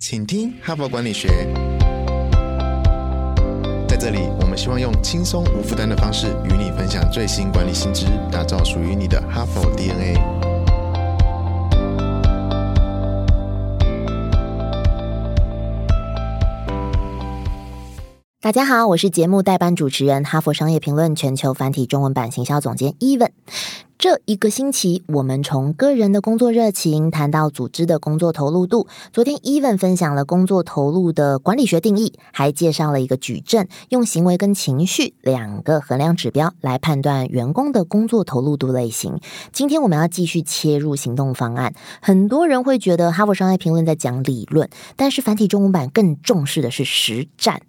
请听哈佛管理学。在这里，我们希望用轻松无负担的方式与你分享最新管理新知，打造属于你的哈佛 DNA。大家好，我是节目代班主持人、哈佛商业评论全球繁体中文版行销总监 Even。这一个星期，我们从个人的工作热情谈到组织的工作投入度。昨天，Even 分享了工作投入的管理学定义，还介绍了一个矩阵，用行为跟情绪两个衡量指标来判断员工的工作投入度类型。今天我们要继续切入行动方案。很多人会觉得《哈佛商业评论》在讲理论，但是繁体中文版更重视的是实战。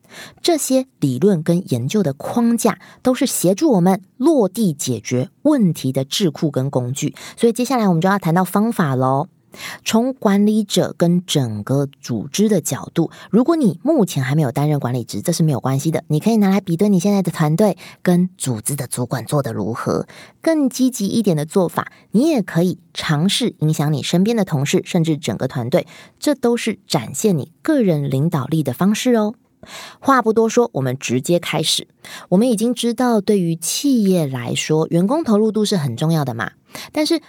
这些理论跟研究的框架，都是协助我们落地解决问题的智库跟工具。所以接下来我们就要谈到方法喽。从管理者跟整个组织的角度，如果你目前还没有担任管理职，这是没有关系的，你可以拿来比对你现在的团队跟组织的主管做的如何。更积极一点的做法，你也可以尝试影响你身边的同事，甚至整个团队，这都是展现你个人领导力的方式哦。话不多说，我们直接开始。我们已经知道，对于企业来说，员工投入度是很重要的嘛。但是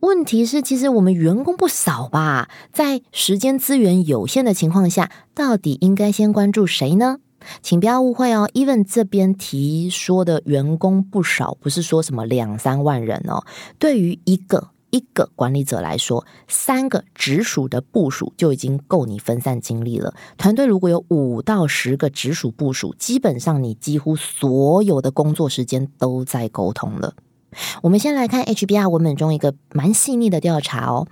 问题是，其实我们员工不少吧？在时间资源有限的情况下，到底应该先关注谁呢？请不要误会哦，Even 这边提说的员工不少，不是说什么两三万人哦。对于一个。一个管理者来说，三个直属的部署就已经够你分散精力了。团队如果有五到十个直属部署，基本上你几乎所有的工作时间都在沟通了。我们先来看 HBR 文本中一个蛮细腻的调查哦，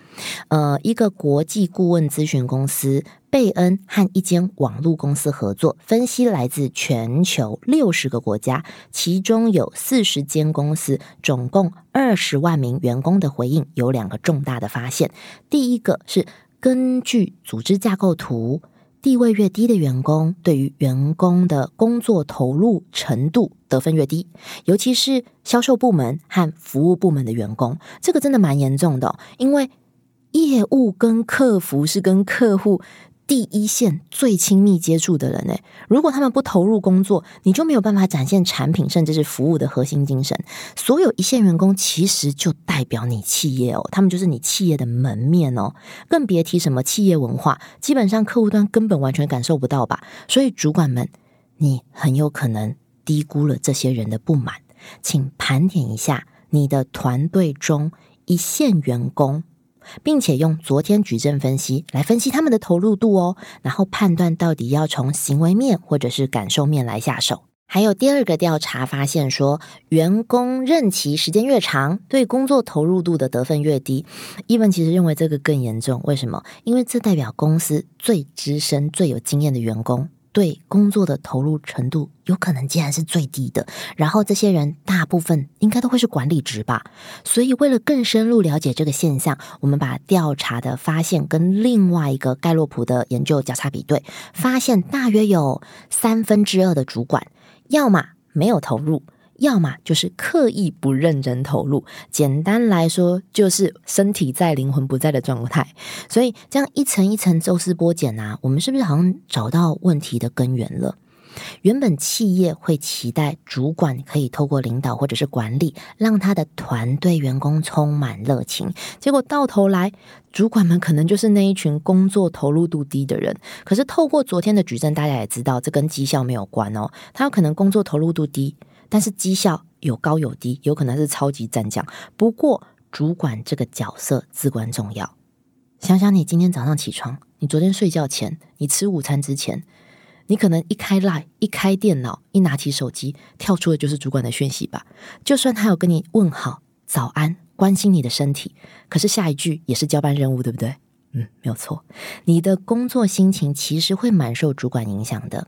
呃，一个国际顾问咨询公司贝恩和一间网络公司合作，分析来自全球六十个国家，其中有四十间公司，总共二十万名员工的回应，有两个重大的发现。第一个是根据组织架构图。地位越低的员工，对于员工的工作投入程度得分越低，尤其是销售部门和服务部门的员工，这个真的蛮严重的，因为业务跟客服是跟客户。第一线最亲密接触的人呢？如果他们不投入工作，你就没有办法展现产品甚至是服务的核心精神。所有一线员工其实就代表你企业哦，他们就是你企业的门面哦。更别提什么企业文化，基本上客户端根本完全感受不到吧。所以主管们，你很有可能低估了这些人的不满。请盘点一下你的团队中一线员工。并且用昨天矩阵分析来分析他们的投入度哦，然后判断到底要从行为面或者是感受面来下手。还有第二个调查发现说，员工任期时间越长，对工作投入度的得分越低。伊文其实认为这个更严重，为什么？因为这代表公司最资深、最有经验的员工。对工作的投入程度有可能竟然是最低的，然后这些人大部分应该都会是管理职吧。所以为了更深入了解这个现象，我们把调查的发现跟另外一个盖洛普的研究交叉比对，发现大约有三分之二的主管要么没有投入。要么就是刻意不认真投入，简单来说就是身体在灵魂不在的状态。所以这样一层一层抽丝剥茧啊，我们是不是好像找到问题的根源了？原本企业会期待主管可以透过领导或者是管理，让他的团队员工充满热情，结果到头来，主管们可能就是那一群工作投入度低的人。可是透过昨天的举证，大家也知道，这跟绩效没有关哦，他有可能工作投入度低。但是绩效有高有低，有可能是超级战将。不过主管这个角色至关重要。想想你今天早上起床，你昨天睡觉前，你吃午餐之前，你可能一开 line，一开电脑，一拿起手机，跳出的就是主管的讯息吧。就算他有跟你问好、早安，关心你的身体，可是下一句也是交班任务，对不对？嗯，没有错。你的工作心情其实会蛮受主管影响的。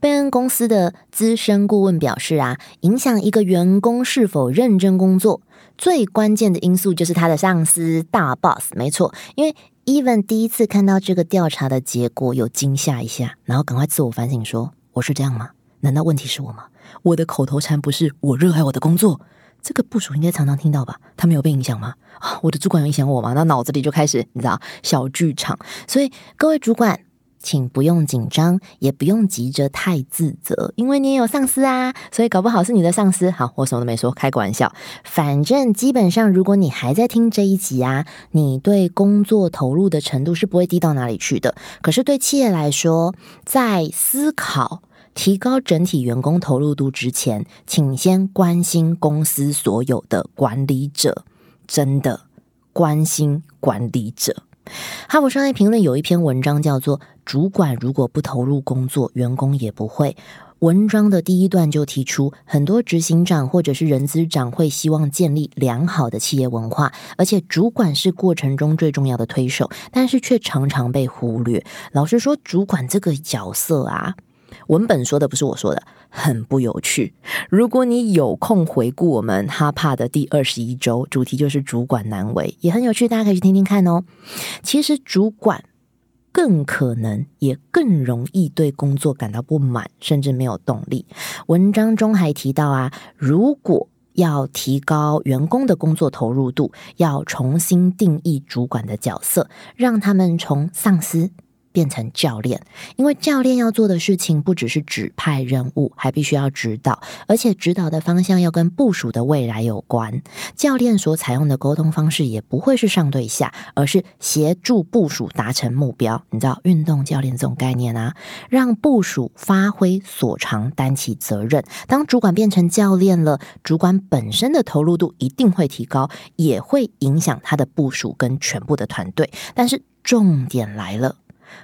贝恩公司的资深顾问表示啊，影响一个员工是否认真工作，最关键的因素就是他的上司大 boss。没错，因为 Even 第一次看到这个调查的结果，有惊吓一下，然后赶快自我反省说：“我是这样吗？难道问题是我吗？我的口头禅不是我热爱我的工作？这个部署应该常常听到吧？他没有被影响吗？啊，我的主管有影响我吗？那脑子里就开始你知道小剧场。所以各位主管。请不用紧张，也不用急着太自责，因为你也有上司啊，所以搞不好是你的上司。好，我什么都没说，开个玩笑。反正基本上，如果你还在听这一集啊，你对工作投入的程度是不会低到哪里去的。可是对企业来说，在思考提高整体员工投入度之前，请先关心公司所有的管理者，真的关心管理者。哈佛商业评论有一篇文章叫做《主管如果不投入工作，员工也不会》。文章的第一段就提出，很多执行长或者是人资长会希望建立良好的企业文化，而且主管是过程中最重要的推手，但是却常常被忽略。老实说，主管这个角色啊。文本说的不是我说的，很不有趣。如果你有空回顾我们哈帕的第二十一周，主题就是主管难为，也很有趣，大家可以去听听看哦。其实主管更可能也更容易对工作感到不满，甚至没有动力。文章中还提到啊，如果要提高员工的工作投入度，要重新定义主管的角色，让他们从上司。变成教练，因为教练要做的事情不只是指派任务，还必须要指导，而且指导的方向要跟部署的未来有关。教练所采用的沟通方式也不会是上对下，而是协助部署达成目标。你知道运动教练这种概念啊，让部署发挥所长，担起责任。当主管变成教练了，主管本身的投入度一定会提高，也会影响他的部署跟全部的团队。但是重点来了。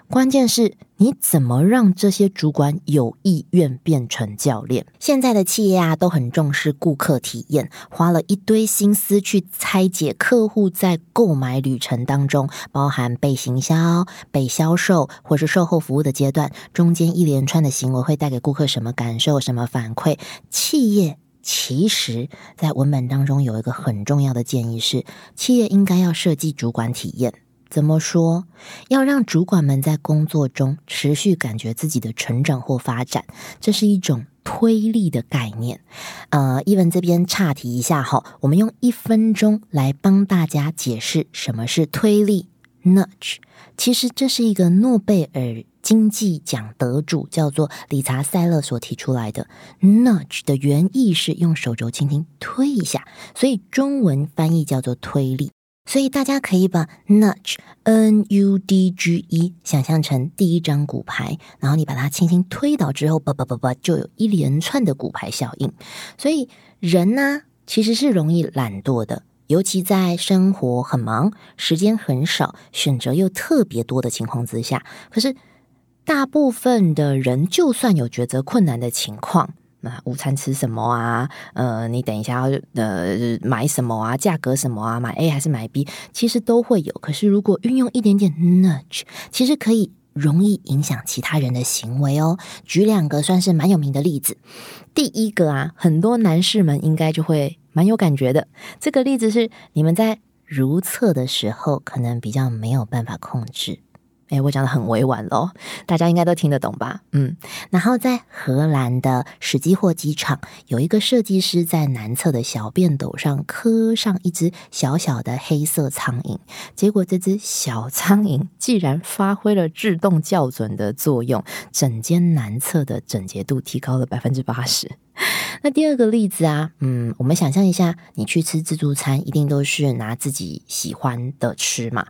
关键是你怎么让这些主管有意愿变成教练？现在的企业啊都很重视顾客体验，花了一堆心思去拆解客户在购买旅程当中，包含被行销、被销售或是售后服务的阶段，中间一连串的行为会带给顾客什么感受、什么反馈？企业其实，在文本当中有一个很重要的建议是，企业应该要设计主管体验。怎么说？要让主管们在工作中持续感觉自己的成长或发展，这是一种推力的概念。呃，一文这边岔题一下哈，我们用一分钟来帮大家解释什么是推力 （nudge）。其实这是一个诺贝尔经济奖得主叫做理查·塞勒所提出来的 nudge 的原意是用手肘轻轻推一下，所以中文翻译叫做推力。所以大家可以把 nudge n u d g e 想象成第一张骨牌，然后你把它轻轻推倒之后，叭叭叭叭，就有一连串的骨牌效应。所以人呢，其实是容易懒惰的，尤其在生活很忙、时间很少、选择又特别多的情况之下。可是大部分的人，就算有抉择困难的情况。午餐吃什么啊？呃，你等一下要呃买什么啊？价格什么啊？买 A 还是买 B？其实都会有。可是如果运用一点点 nudge，其实可以容易影响其他人的行为哦。举两个算是蛮有名的例子。第一个啊，很多男士们应该就会蛮有感觉的。这个例子是你们在如厕的时候，可能比较没有办法控制。哎，我讲的很委婉喽，大家应该都听得懂吧？嗯，然后在荷兰的史基霍机场，有一个设计师在男厕的小便斗上刻上一只小小的黑色苍蝇，结果这只小苍蝇竟然发挥了自动校准的作用，整间男厕的整洁度提高了百分之八十。那第二个例子啊，嗯，我们想象一下，你去吃自助餐，一定都是拿自己喜欢的吃嘛。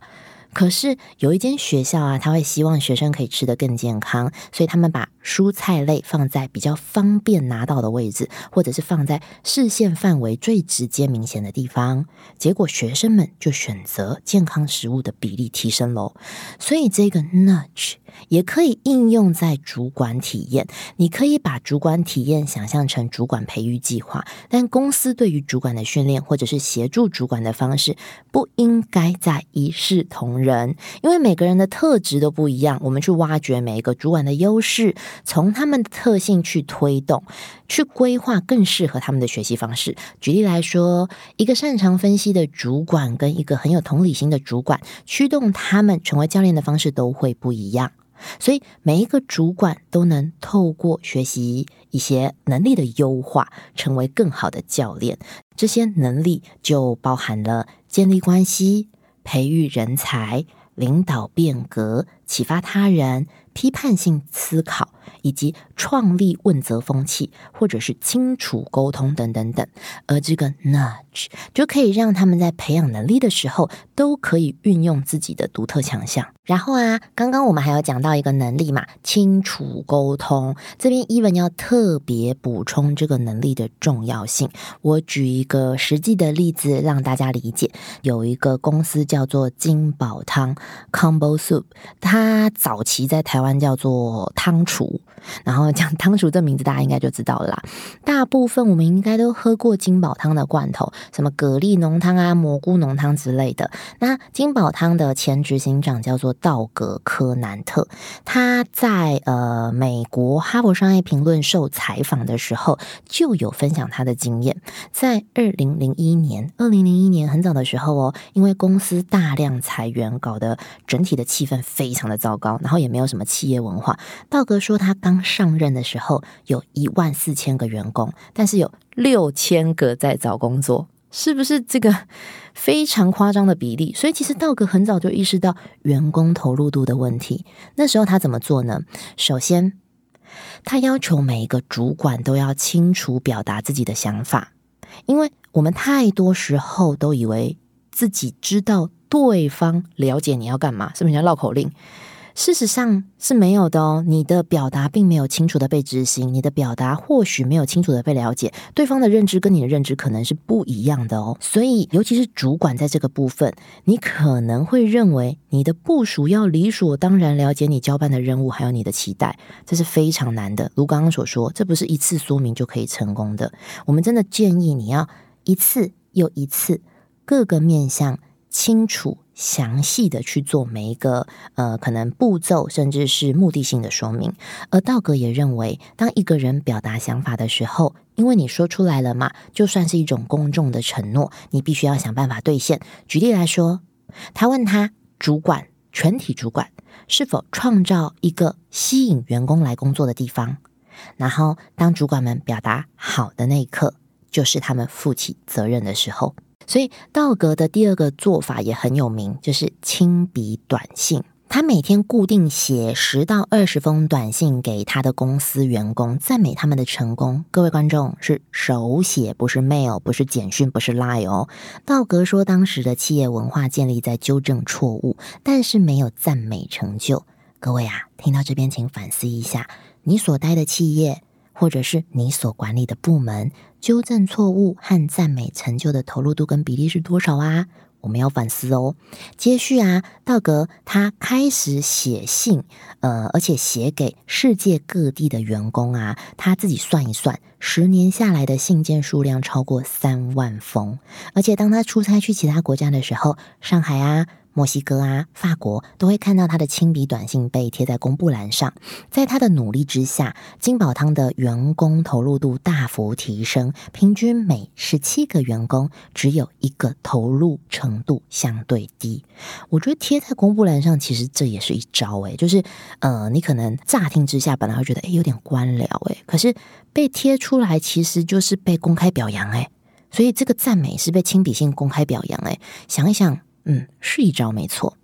可是有一间学校啊，他会希望学生可以吃得更健康，所以他们把蔬菜类放在比较方便拿到的位置，或者是放在视线范围最直接明显的地方。结果学生们就选择健康食物的比例提升喽。所以这个 nudge。也可以应用在主管体验。你可以把主管体验想象成主管培育计划，但公司对于主管的训练或者是协助主管的方式，不应该在一视同仁，人因为每个人的特质都不一样。我们去挖掘每一个主管的优势，从他们的特性去推动，去规划更适合他们的学习方式。举例来说，一个擅长分析的主管跟一个很有同理心的主管，驱动他们成为教练的方式都会不一样。所以每一个主管都能透过学习一些能力的优化，成为更好的教练。这些能力就包含了建立关系、培育人才、领导变革、启发他人、批判性思考。以及创立问责风气，或者是清楚沟通等等等，而这个 nudge 就可以让他们在培养能力的时候，都可以运用自己的独特强项。然后啊，刚刚我们还有讲到一个能力嘛，清楚沟通。这边 even 要特别补充这个能力的重要性。我举一个实际的例子让大家理解。有一个公司叫做金宝汤 （Combo Soup），它他早期在台湾叫做汤厨。然后讲汤厨这名字，大家应该就知道了啦。大部分我们应该都喝过金宝汤的罐头，什么蛤蜊浓汤啊、蘑菇浓汤之类的。那金宝汤的前执行长叫做道格科南特，他在呃美国哈佛商业评论受采访的时候，就有分享他的经验。在二零零一年，二零零一年很早的时候哦，因为公司大量裁员，搞得整体的气氛非常的糟糕，然后也没有什么企业文化。道格说他刚上任的时候有一万四千个员工，但是有六千个在找工作，是不是这个非常夸张的比例？所以其实道格很早就意识到员工投入度的问题。那时候他怎么做呢？首先，他要求每一个主管都要清楚表达自己的想法，因为我们太多时候都以为自己知道对方了解你要干嘛，是不是像绕口令？事实上是没有的哦，你的表达并没有清楚的被执行，你的表达或许没有清楚的被了解，对方的认知跟你的认知可能是不一样的哦。所以，尤其是主管在这个部分，你可能会认为你的部署要理所当然了解你交办的任务，还有你的期待，这是非常难的。如刚刚所说，这不是一次说明就可以成功的。我们真的建议你要一次又一次，各个面向清楚。详细的去做每一个呃可能步骤，甚至是目的性的说明。而道格也认为，当一个人表达想法的时候，因为你说出来了嘛，就算是一种公众的承诺，你必须要想办法兑现。举例来说，他问他主管全体主管是否创造一个吸引员工来工作的地方，然后当主管们表达好的那一刻，就是他们负起责任的时候。所以道格的第二个做法也很有名，就是亲笔短信。他每天固定写十到二十封短信给他的公司员工，赞美他们的成功。各位观众是手写，不是 mail，不是简讯，不是 line 哦。道格说，当时的企业文化建立在纠正错误，但是没有赞美成就。各位啊，听到这边请反思一下，你所待的企业。或者是你所管理的部门纠正错误和赞美成就的投入度跟比例是多少啊？我们要反思哦。接续啊，道格他开始写信，呃，而且写给世界各地的员工啊，他自己算一算，十年下来的信件数量超过三万封。而且当他出差去其他国家的时候，上海啊。墨西哥啊，法国都会看到他的亲笔短信被贴在公布栏上。在他的努力之下，金宝汤的员工投入度大幅提升，平均每十七个员工只有一个投入程度相对低。我觉得贴在公布栏上，其实这也是一招诶，就是呃，你可能乍听之下本来会觉得诶有点官僚诶，可是被贴出来其实就是被公开表扬诶。所以这个赞美是被亲笔信公开表扬诶。想一想。嗯，是一招没错。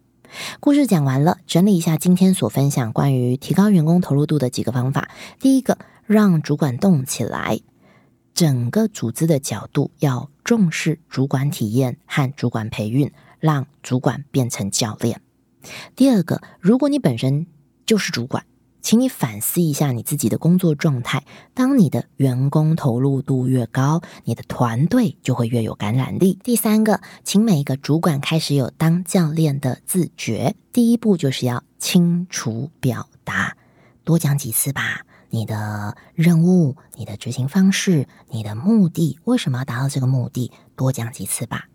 故事讲完了，整理一下今天所分享关于提高员工投入度的几个方法。第一个，让主管动起来，整个组织的角度要重视主管体验和主管培训，让主管变成教练。第二个，如果你本身就是主管。请你反思一下你自己的工作状态。当你的员工投入度越高，你的团队就会越有感染力。第三个，请每一个主管开始有当教练的自觉。第一步就是要清楚表达，多讲几次吧。你的任务、你的执行方式、你的目的，为什么要达到这个目的？多讲几次吧。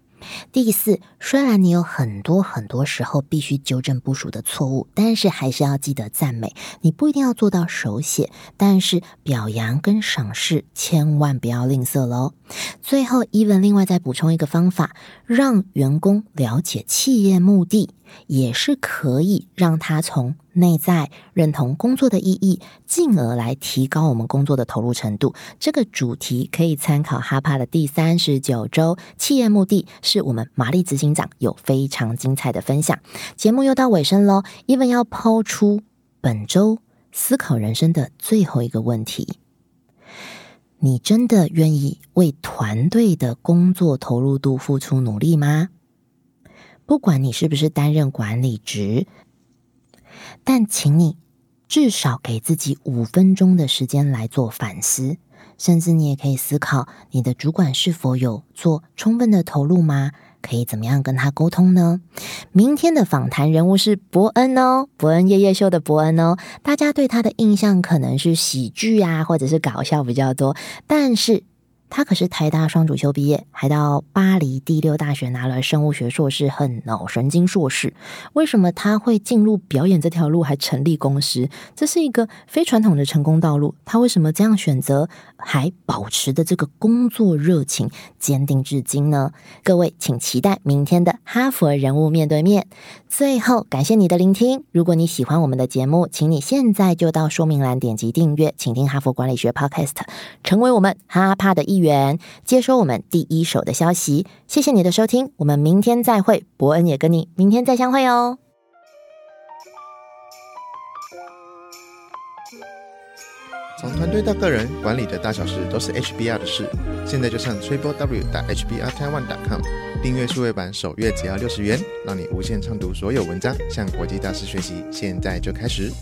第四，虽然你有很多很多时候必须纠正部署的错误，但是还是要记得赞美。你不一定要做到手写，但是表扬跟赏识千万不要吝啬喽。最后，even 另外再补充一个方法，让员工了解企业目的，也是可以让他从内在认同工作的意义，进而来提高我们工作的投入程度。这个主题可以参考哈帕的第三十九周企业目的，是我们玛丽执行长有非常精彩的分享。节目又到尾声喽，even 要抛出本周思考人生的最后一个问题。你真的愿意为团队的工作投入度付出努力吗？不管你是不是担任管理职，但请你至少给自己五分钟的时间来做反思，甚至你也可以思考你的主管是否有做充分的投入吗？可以怎么样跟他沟通呢？明天的访谈人物是伯恩哦，伯恩夜夜秀的伯恩哦。大家对他的印象可能是喜剧啊，或者是搞笑比较多，但是。他可是台大双主修毕业，还到巴黎第六大学拿了生物学硕士和脑神经硕士。为什么他会进入表演这条路，还成立公司？这是一个非传统的成功道路。他为什么这样选择，还保持的这个工作热情坚定至今呢？各位，请期待明天的哈佛人物面对面。最后，感谢你的聆听。如果你喜欢我们的节目，请你现在就到说明栏点击订阅，请听哈佛管理学 Podcast，成为我们哈帕的一员，接收我们第一手的消息。谢谢你的收听，我们明天再会。伯恩也跟你明天再相会哦。从团队到个人，管理的大小事都是 HBR 的事。现在就上 triple w 打 hbr taiwan com 订阅数位版，首月只要六十元，让你无限畅读所有文章，向国际大师学习。现在就开始。